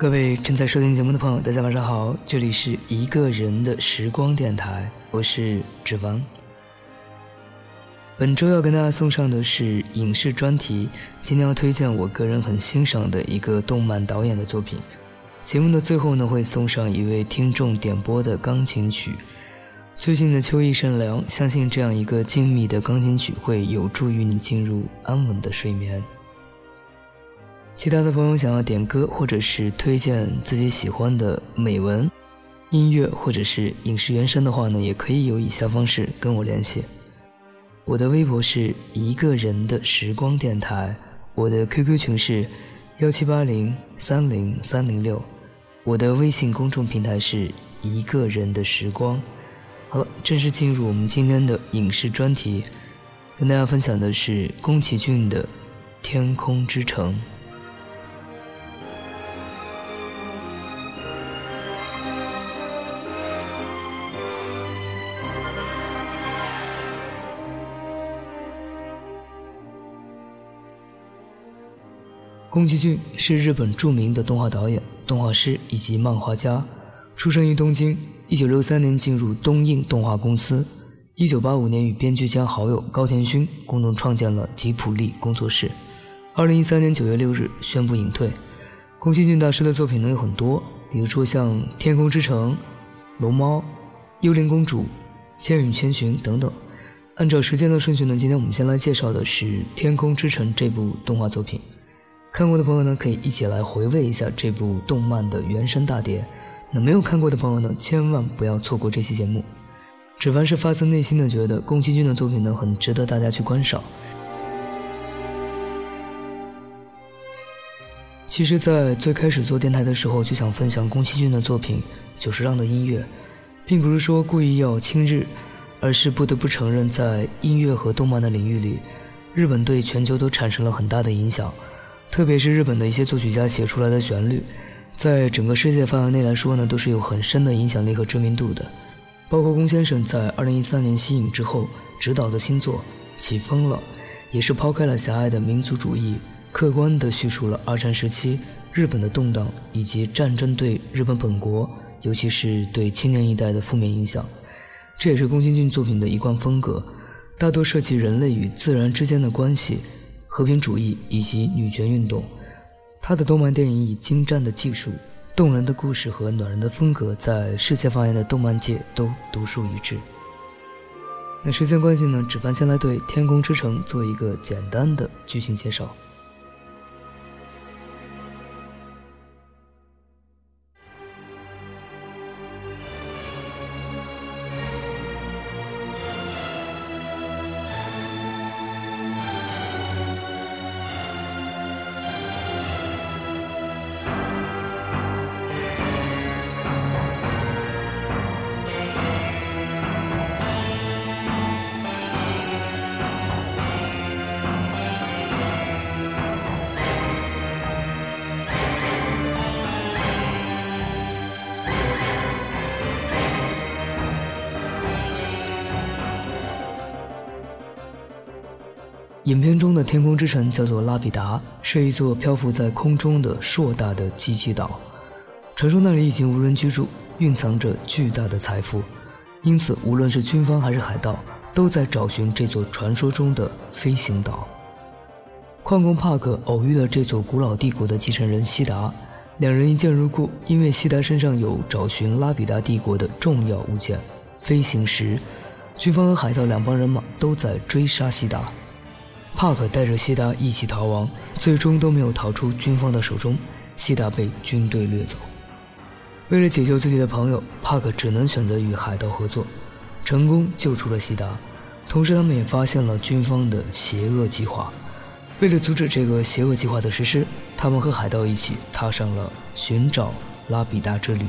各位正在收听节目的朋友，大家晚上好，这里是一个人的时光电台，我是指王。本周要跟大家送上的是影视专题，今天要推荐我个人很欣赏的一个动漫导演的作品。节目的最后呢，会送上一位听众点播的钢琴曲。最近的秋意甚凉，相信这样一个静谧的钢琴曲会有助于你进入安稳的睡眠。其他的朋友想要点歌，或者是推荐自己喜欢的美文、音乐，或者是影视原声的话呢，也可以有以下方式跟我联系。我的微博是一个人的时光电台，我的 QQ 群是幺七八零三零三零六，我的微信公众平台是一个人的时光。好了，正式进入我们今天的影视专题，跟大家分享的是宫崎骏的《天空之城》。宫崎骏是日本著名的动画导演、动画师以及漫画家，出生于东京。1963年进入东映动画公司，1985年与编剧兼好友高田勋共同创建了吉普力工作室。2013年9月6日宣布隐退。宫崎骏大师的作品呢有很多，比如说像《天空之城》《龙猫》《幽灵公主》《千与千寻》等等。按照时间的顺序呢，今天我们先来介绍的是《天空之城》这部动画作品。看过的朋友呢，可以一起来回味一下这部动漫的原声大碟。那没有看过的朋友呢，千万不要错过这期节目。只凡是发自内心的觉得宫崎骏的作品呢，很值得大家去观赏。其实，在最开始做电台的时候，就想分享宫崎骏的作品，久石让的音乐，并不是说故意要亲日，而是不得不承认，在音乐和动漫的领域里，日本对全球都产生了很大的影响。特别是日本的一些作曲家写出来的旋律，在整个世界范围内来说呢，都是有很深的影响力和知名度的。包括宫先生在2013年息影之后执导的新作《起风了》，也是抛开了狭隘的民族主义，客观地叙述了二战时期日本的动荡以及战争对日本本国，尤其是对青年一代的负面影响。这也是宫崎骏作品的一贯风格，大多涉及人类与自然之间的关系。和平主义以及女权运动，他的动漫电影以精湛的技术、动人的故事和暖人的风格，在世界方言的动漫界都独树一帜。那时间关系呢，只凡先来对《天空之城》做一个简单的剧情介绍。影片中的天空之城叫做拉比达，是一座漂浮在空中的硕大的机器岛。传说那里已经无人居住，蕴藏着巨大的财富，因此无论是军方还是海盗，都在找寻这座传说中的飞行岛。矿工帕克偶遇了这座古老帝国的继承人西达，两人一见如故，因为西达身上有找寻拉比达帝国的重要物件——飞行石。军方和海盗两帮人马都在追杀西达，帕克带着西达一起逃亡，最终都没有逃出军方的手中，西达被军队掠走。为了解救自己的朋友，帕克只能选择与海盗合作，成功救出了西达。同时，他们也发现了军方的邪恶计划。为了阻止这个邪恶计划的实施，他们和海盗一起踏上了寻找拉比达之旅。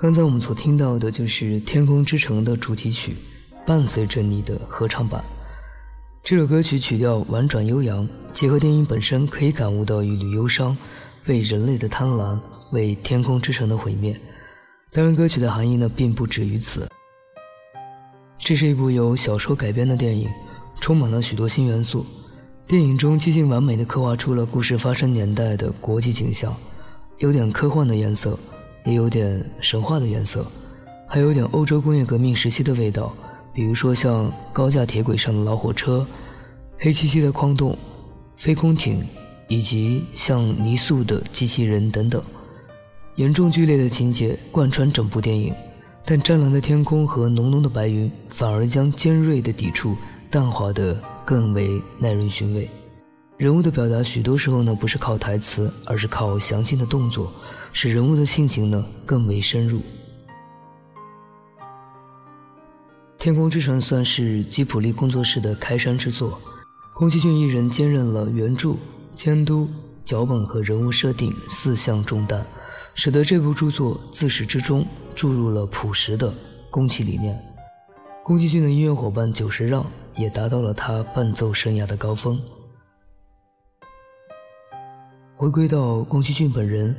刚才我们所听到的就是《天空之城》的主题曲，《伴随着你的合唱版》。这首歌曲曲调婉转悠扬，结合电影本身，可以感悟到一缕忧伤，为人类的贪婪，为天空之城的毁灭。当然，歌曲的含义呢，并不止于此。这是一部由小说改编的电影，充满了许多新元素。电影中接近完美的刻画出了故事发生年代的国际景象，有点科幻的颜色。也有点神话的颜色，还有点欧洲工业革命时期的味道，比如说像高架铁轨上的老火车、黑漆漆的矿洞、飞空艇，以及像泥塑的机器人等等。严重剧烈的情节贯穿整部电影，但湛蓝的天空和浓浓的白云反而将尖锐的抵触淡化得更为耐人寻味。人物的表达许多时候呢，不是靠台词，而是靠详尽的动作，使人物的性情呢更为深入。《天空之城》算是吉普力工作室的开山之作，宫崎骏一人兼任了原著、监督、脚本和人物设定四项重担，使得这部著作自始至终注入了朴实的宫崎理念。宫崎骏的音乐伙伴久石让也达到了他伴奏生涯的高峰。回归到宫崎骏本人，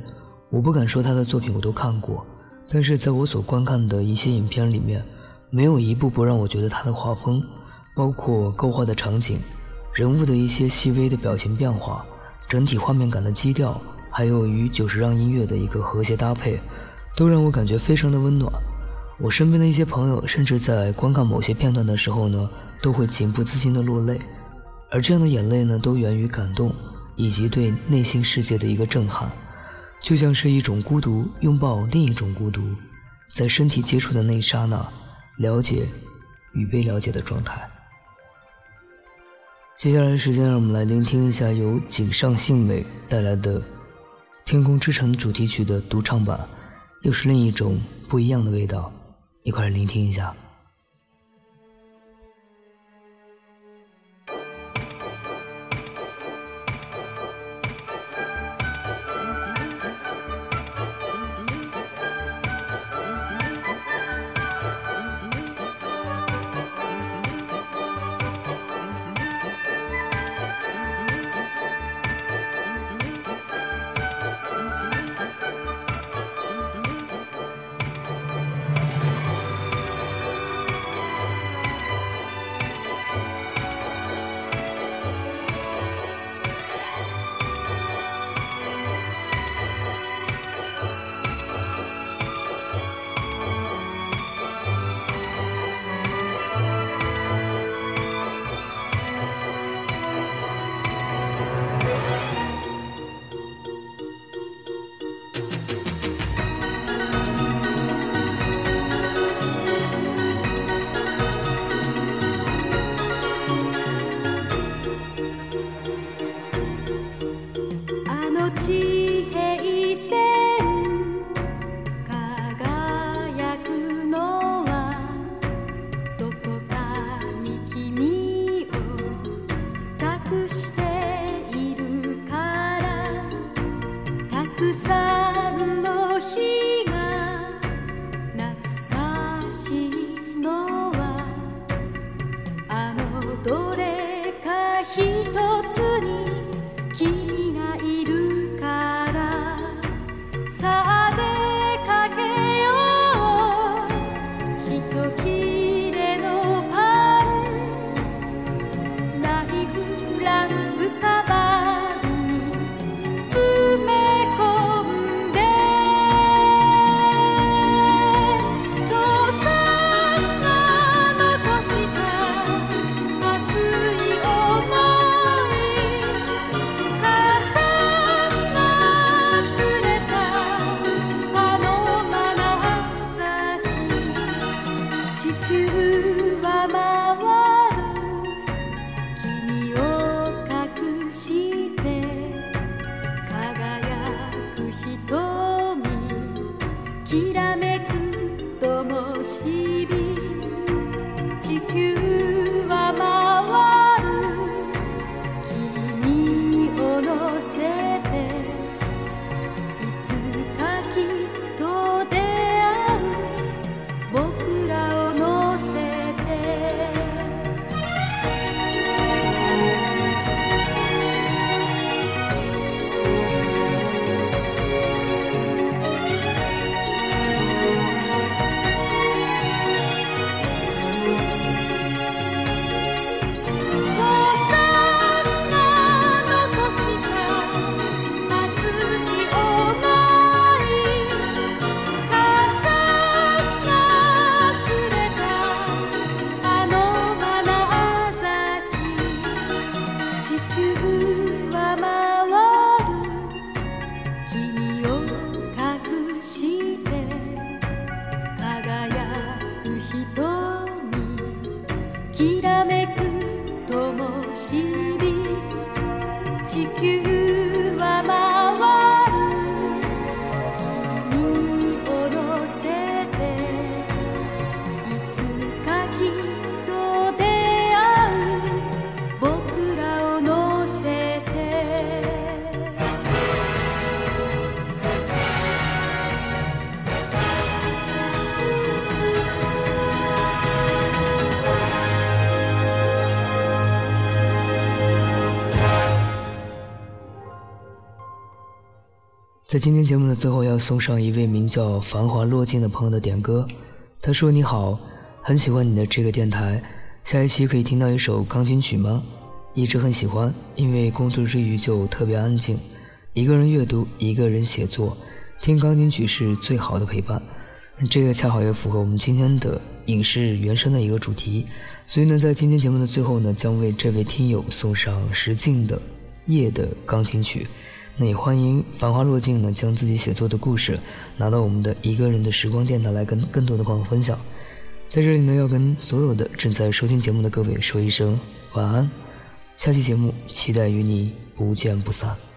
我不敢说他的作品我都看过，但是在我所观看的一些影片里面，没有一部不让我觉得他的画风，包括构画的场景、人物的一些细微的表情变化、整体画面感的基调，还有与久石让音乐的一个和谐搭配，都让我感觉非常的温暖。我身边的一些朋友，甚至在观看某些片段的时候呢，都会情不自禁的落泪，而这样的眼泪呢，都源于感动，以及对内心世界的一个震撼，就像是一种孤独拥抱另一种孤独，在身体接触的那一刹那，了解与被了解的状态。接下来的时间，让我们来聆听一下由井上幸美带来的《天空之城》主题曲的独唱版，又是另一种不一样的味道。一块来聆听一下。西边。在今天节目的最后，要送上一位名叫“繁华落尽”的朋友的点歌。他说：“你好，很喜欢你的这个电台，下一期可以听到一首钢琴曲吗？一直很喜欢，因为工作之余就特别安静，一个人阅读，一个人写作，听钢琴曲是最好的陪伴。这个恰好也符合我们今天的影视原声的一个主题，所以呢，在今天节目的最后呢，将为这位听友送上石静的《夜的钢琴曲》。那也欢迎繁花落尽呢，将自己写作的故事拿到我们的一个人的时光电台来跟更多的朋友分享。在这里呢，要跟所有的正在收听节目的各位说一声晚安。下期节目期待与你不见不散。